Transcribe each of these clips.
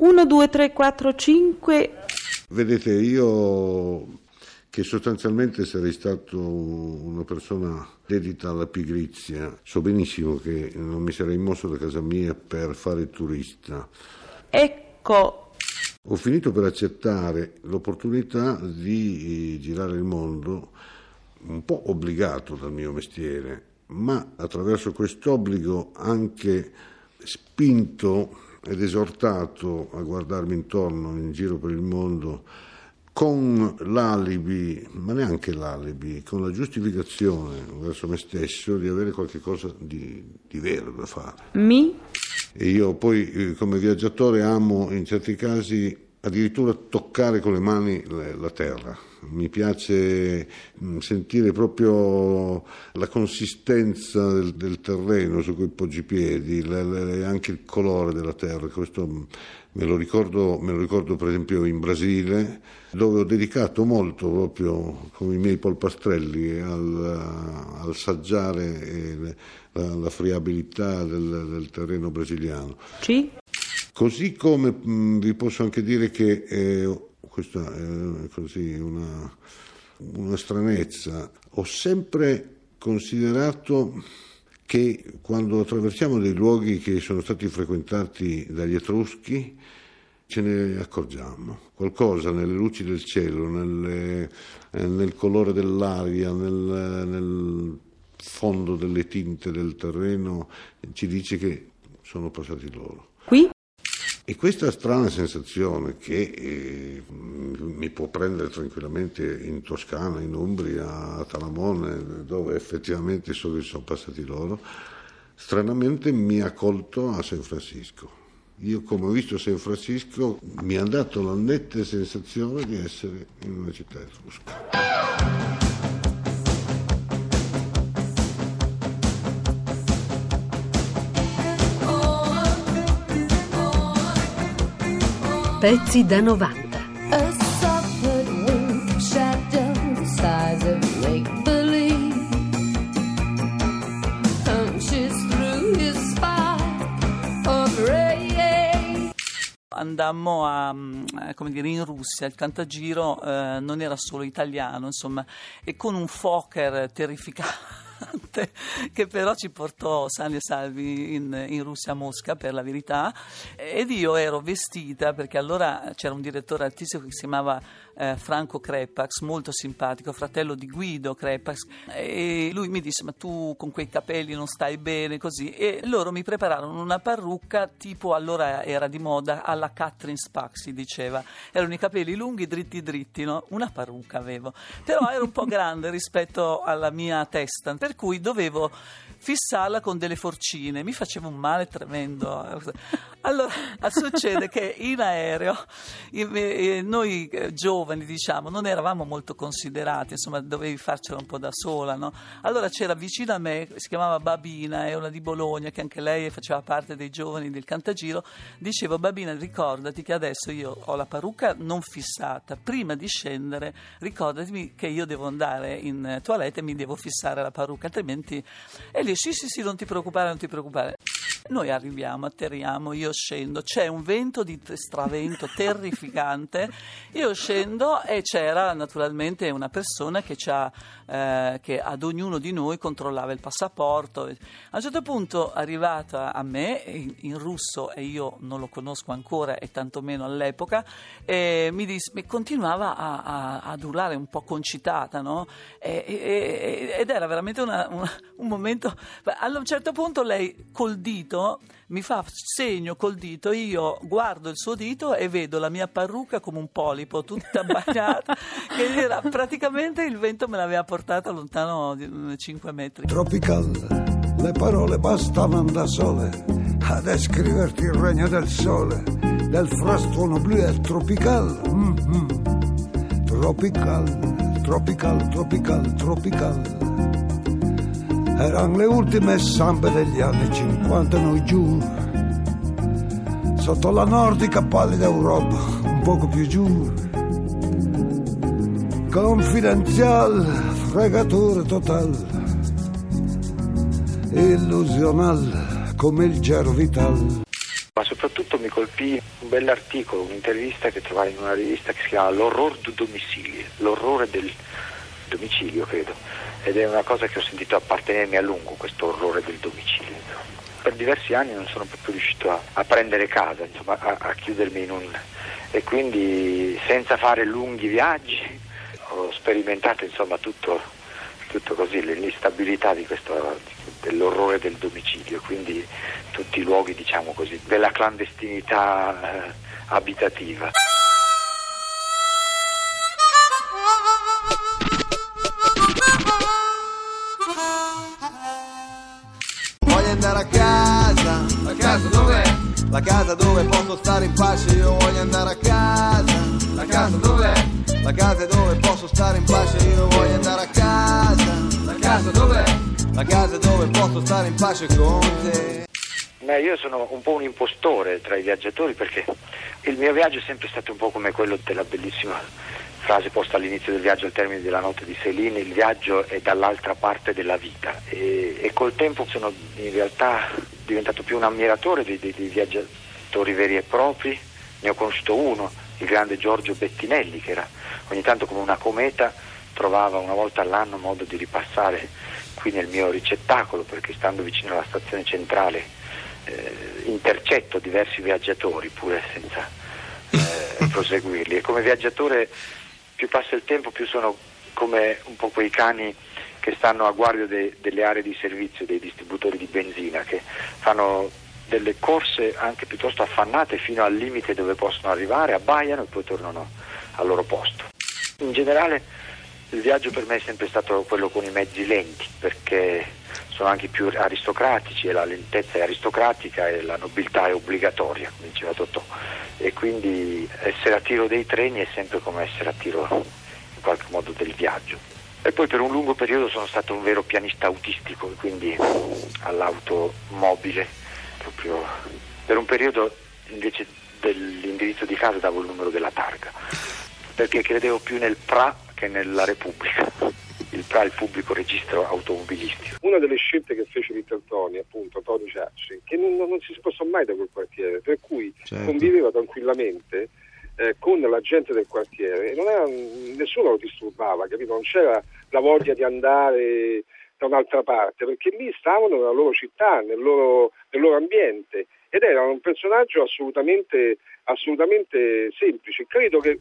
1, 2, 3, 4, 5. Vedete, io che sostanzialmente sarei stato una persona dedita alla pigrizia, so benissimo che non mi sarei mosso da casa mia per fare turista. Ecco. Ho finito per accettare l'opportunità di girare il mondo un po' obbligato dal mio mestiere, ma attraverso quest'obbligo anche spinto ed esortato a guardarmi intorno in giro per il mondo con l'alibi, ma neanche l'alibi, con la giustificazione verso me stesso di avere qualcosa di, di vero da fare. Mi? E io poi eh, come viaggiatore amo in certi casi addirittura toccare con le mani la terra. Mi piace mm, sentire proprio la consistenza del, del terreno su cui poggi i piedi, e anche il colore della terra. Questo me lo, ricordo, me lo ricordo per esempio in Brasile, dove ho dedicato molto proprio con i miei polpastrelli al, al saggiare la, la, friabilità del, del terreno brasiliano. Sì. Così come mh, vi posso anche dire che eh, questa è così una, una stranezza, ho sempre considerato che quando attraversiamo dei luoghi che sono stati frequentati dagli Etruschi ce ne accorgiamo. Qualcosa nelle luci del cielo, nelle, nel colore dell'aria, nel, nel fondo delle tinte del terreno ci dice che sono passati loro. Qui e questa strana sensazione che eh, mi può prendere tranquillamente in Toscana, in Umbria, a Talamone, dove effettivamente so che sono passati loro, stranamente mi ha colto a San Francisco. Io come ho visto San Francisco mi ha dato la netta sensazione di essere in una città etrusca. Pezzi da 90. andammo a, mm, come dire, in Russia, il cantagiro eh, non era solo italiano, insomma, e con un Fokker terrificante che però ci portò sani e salvi in, in, Russia a Mosca per la verità. Ed io ero vestita perché allora c'era un direttore artistico che si chiamava eh, Franco Crepax, molto simpatico, fratello di Guido Crepax. E lui mi disse ma tu con quei capelli non stai bene così. E loro mi prepararono una parrucca tipo allora era di moda alla Catherine Spack si diceva, erano i capelli lunghi dritti dritti, no? una parrucca avevo, però era un po' grande rispetto alla mia testa. per cui dovevo fissarla con delle forcine, mi faceva un male tremendo. Allora succede che in aereo noi eh, giovani diciamo non eravamo molto considerati, insomma dovevi farcela un po' da sola, no? Allora c'era vicino a me, si chiamava Babina, è una di Bologna che anche lei faceva parte dei giovani del Cantagiro, dicevo Babina ricordati che adesso io ho la parrucca non fissata, prima di scendere ricordati che io devo andare in toilette e mi devo fissare la parrucca, altrimenti... E lì sì sì sì non ti preoccupare, non ti preoccupare. Noi arriviamo, atterriamo, io scendo, c'è un vento di stravento terrificante, io scendo e c'era naturalmente una persona che, eh, che, ad ognuno di noi controllava il passaporto. A un certo punto, arrivata a me, in, in russo, e io non lo conosco ancora e tantomeno all'epoca, e mi, dis, mi continuava a, a, ad urlare un po' concitata, no? e, e, ed era veramente una, una, un momento... A un certo punto lei col dito dito, mi fa segno col dito, io guardo il suo dito e vedo la mia parrucca come un polipo, tutta bagnata, che era praticamente il vento me l'aveva portata lontano di 5 metri. Tropical, le parole bastavano da sole a descriverti il regno del sole, del frastuono blu e tropical. Mm-hmm. Tropical, tropical, tropical, tropical erano le ultime zampe degli anni 50 noi giù, sotto la nordica pallida Europa, un poco più giù. Confidenzial, fregatura total, illusional come il gero vital. Ma soprattutto mi colpì un bell'articolo, un'intervista che trovai in una rivista che si chiama L'orrore du domicilio, l'orrore del domicilio credo, ed è una cosa che ho sentito appartenermi a lungo, questo orrore del domicilio. Per diversi anni non sono proprio riuscito a, a prendere casa, insomma, a, a chiudermi in un... e quindi senza fare lunghi viaggi ho sperimentato insomma tutto, tutto così, l'instabilità questo, dell'orrore del domicilio, quindi tutti i luoghi diciamo così, della clandestinità eh, abitativa. Andare a casa. A casa dov'è? La casa dove posso stare in pace, io voglio andare a casa. La casa dov'è? La casa dove posso stare in pace, io voglio andare a casa. La casa dov'è? La casa dove posso stare in pace con te. Beh, io sono un po' un impostore tra i viaggiatori perché il mio viaggio è sempre stato un po' come quello della bellissima frase posta all'inizio del viaggio al termine della notte di Céline, il viaggio è dall'altra parte della vita. E, e col tempo sono in realtà diventato più un ammiratore dei, dei, dei viaggiatori veri e propri, ne ho conosciuto uno, il grande Giorgio Bettinelli che era ogni tanto come una cometa trovava una volta all'anno modo di ripassare qui nel mio ricettacolo perché stando vicino alla stazione centrale eh, intercetto diversi viaggiatori pure senza eh, proseguirli. E come viaggiatore più passa il tempo più sono come un po' quei cani che stanno a guardia de- delle aree di servizio dei distributori di benzina che fanno delle corse anche piuttosto affannate fino al limite dove possono arrivare, abbaiano e poi tornano al loro posto. In generale il viaggio per me è sempre stato quello con i mezzi lenti perché sono anche più aristocratici e la lentezza è aristocratica e la nobiltà è obbligatoria, come diceva Totò. E quindi essere a tiro dei treni è sempre come essere a tiro in qualche modo del viaggio. E poi per un lungo periodo sono stato un vero pianista autistico, quindi all'automobile, proprio per un periodo invece dell'indirizzo di casa davo il numero della targa, perché credevo più nel PRA che nella Repubblica. Il PRA è il pubblico registro automobilistico. Una delle scelte che fece Little Tony, appunto Tony Ciacci, che non, non si spostò mai da quel quartiere, per cui Certo. conviveva tranquillamente eh, con la gente del quartiere e non era, nessuno lo disturbava, capito? Non c'era la voglia di andare da un'altra parte, perché lì stavano nella loro città, nel loro, nel loro ambiente ed era un personaggio assolutamente, assolutamente semplice. Credo che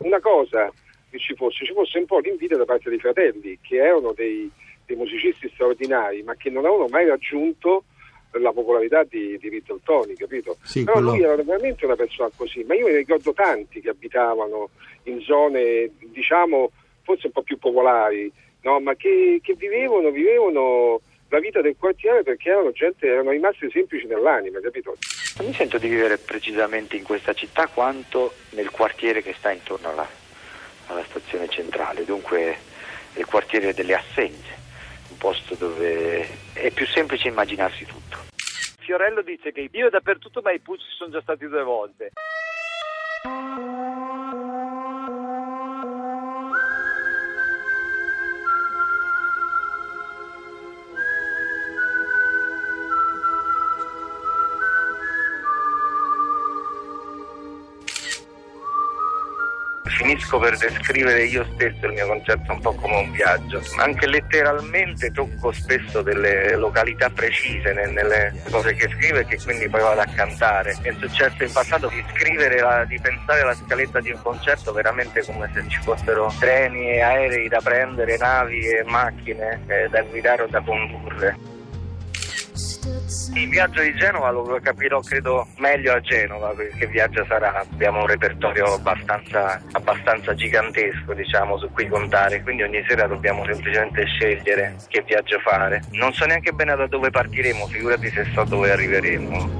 una cosa che ci fosse, ci fosse un po' l'invidia da parte dei fratelli, che erano dei, dei musicisti straordinari, ma che non avevano mai raggiunto la popolarità di, di Little Tony, capito? Sì, Però quello- lui era veramente una persona così, ma io ne ricordo tanti che abitavano in zone, diciamo, forse un po' più popolari, no? ma che, che vivevano, vivevano la vita del quartiere perché erano gente, erano rimasti semplici nell'anima, capito? Non mi sento di vivere precisamente in questa città quanto nel quartiere che sta intorno alla, alla stazione centrale, dunque il quartiere delle assenze, un posto dove è più semplice immaginarsi tutto. Fiorello dice che io dappertutto ma i Pucci sono già stati due volte. Finisco per descrivere io stesso il mio concerto un po' come un viaggio. Anche letteralmente tocco spesso delle località precise ne- nelle cose che scrivo e che quindi poi vado a cantare. È successo in passato di scrivere, la- di pensare alla scaletta di un concerto veramente come se ci fossero treni e aerei da prendere, navi e macchine eh, da guidare o da condurre. Il viaggio di Genova lo capirò credo meglio a Genova perché viaggio sarà, abbiamo un repertorio abbastanza, abbastanza gigantesco diciamo su cui contare, quindi ogni sera dobbiamo semplicemente scegliere che viaggio fare. Non so neanche bene da dove partiremo, figurati se so dove arriveremo.